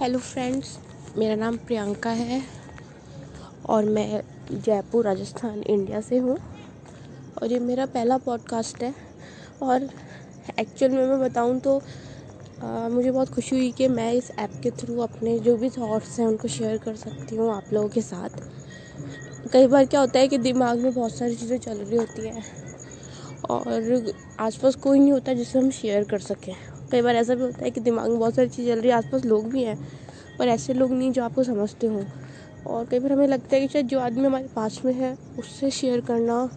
Hello friends मेरा नाम प्रियंका है और मैं जयपुर राजस्थान इंडिया से हूँ। और ये मेरा पहला पॉडकास्ट है। और एक्चुअल में मैं बताऊँ तो आ, मुझे बहुत खुशी हुई कि मैं इस ऐप के थ्रू अपने जो भी थॉट्स हैं उनको शेयर कर सकती हूँ आप लोगों के साथ। कई बार क्या होता है कि दिमाग में बहुत सारी चीज़ें चल रही होती हैं और आसपास कोई नहीं होता जिससे हम शेयर कर सकें। कई बार ऐसा भी होता है कि दिमाग में बहुत सारी चीज़ चल रही है, आसपास लोग भी हैं, पर ऐसे लोग नहीं जो आपको समझते हों। और कई बार हमें लगता है कि शायद जो आदमी हमारे पास में है, उससे शेयर करना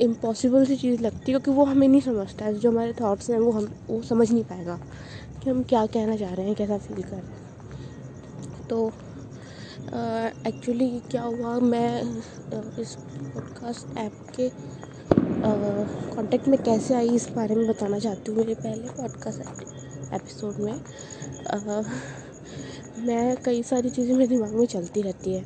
इम्पॉसिबल सी चीज़ लगती है, क्योंकि वो हमें नहीं समझता है। जो हमारे थाट्स हैं, वो हम, वो समझ नहीं पाएगा कि हम क्या कहना चाह रहे हैं, कैसा फील कर रहे हैं। तो एक्चुअली क्या हुआ, मैं इस पॉडकास्ट ऐप के कांटेक्ट में कैसे आई इस बारे में बताना चाहती हूँ मेरे पहले पॉडकास्ट एपिसोड में। मैं कई सारी चीज़ें मेरे दिमाग में चलती रहती है।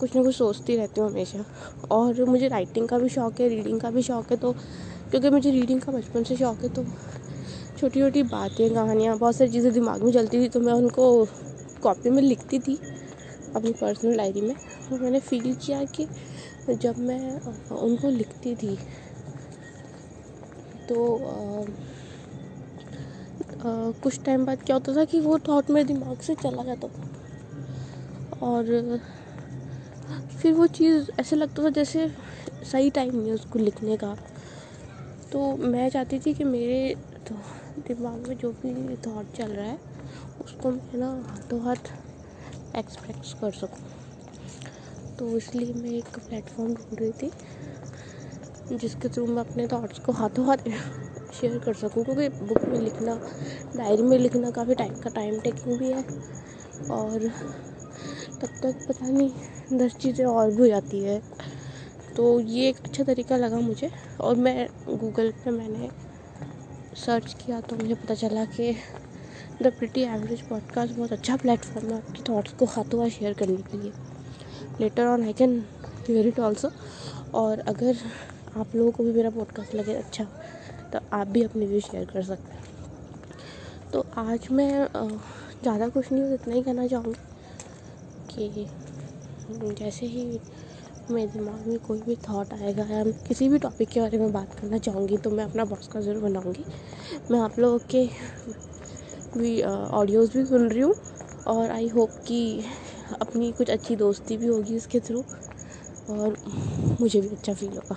कुछ ना कुछ सोचती रहती हूँ हमेशा। और मुझे राइटिंग का भी शौक़ है रीडिंग का भी शौक़ है तो क्योंकि मुझे रीडिंग का बचपन से शौक़ है तो छोटी छोटी बातें, कहानियाँ, बहुत सारी चीज़ें दिमाग में चलती थी तो मैं उनको कॉपी में लिखती थी अपनी पर्सनल डायरी में। और मैंने फील किया कि जब मैं उनको लिखती थी तो कुछ टाइम बाद क्या होता था कि वो थॉट मेरे दिमाग से चला जाता था। और, फिर वो चीज़ ऐसे लगता था जैसे सही टाइम नहीं है उसको लिखने का। तो मैं चाहती थी कि मेरे तो दिमाग में जो भी थॉट चल रहा है, उसको मैं ना हाथों हाथ एक्सप्रेस कर सकूँ। तो इसलिए मैं एक प्लेटफॉर्म ढूंढ रही थी। जिसके थ्रू मैं अपने थॉट्स को हाथों हाथ शेयर कर सकूँ, क्योंकि बुक में लिखना डायरी में लिखना काफ़ी टाइम का टाइम टेकिंग भी है। और तब तक पता नहीं दस चीज़ें और भी हो जाती है। तो ये एक अच्छा तरीका लगा मुझे, और मैं गूगल पे मैंने सर्च किया तो मुझे पता चला कि द प्रिटी एवरेज पॉडकास्ट बहुत अच्छा प्लेटफॉर्म है आपकी थॉट्स को हाथों हाथ शेयर करने के लिए। Later on I can hear it also और अगर आप लोगों को भी मेरा पॉडकास्ट लगे अच्छा तो आप भी अपने व्यू शेयर कर सकते हैं। तो आज मैं ज़्यादा कुछ नहीं इतना ही कहना चाहूँगी कि जैसे ही मेरे दिमाग में कोई भी थॉट आएगा या किसी भी टॉपिक के बारे में बात करना चाहूँगी तो मैं अपना का ज़रूर बनाऊँगी। मैं आप लोगों के भी ऑडियोज़ भी सुन रही हूँ और आई होप कि अपनी कुछ अच्छी दोस्ती भी होगी इसके थ्रू और मुझे भी अच्छा फील होगा।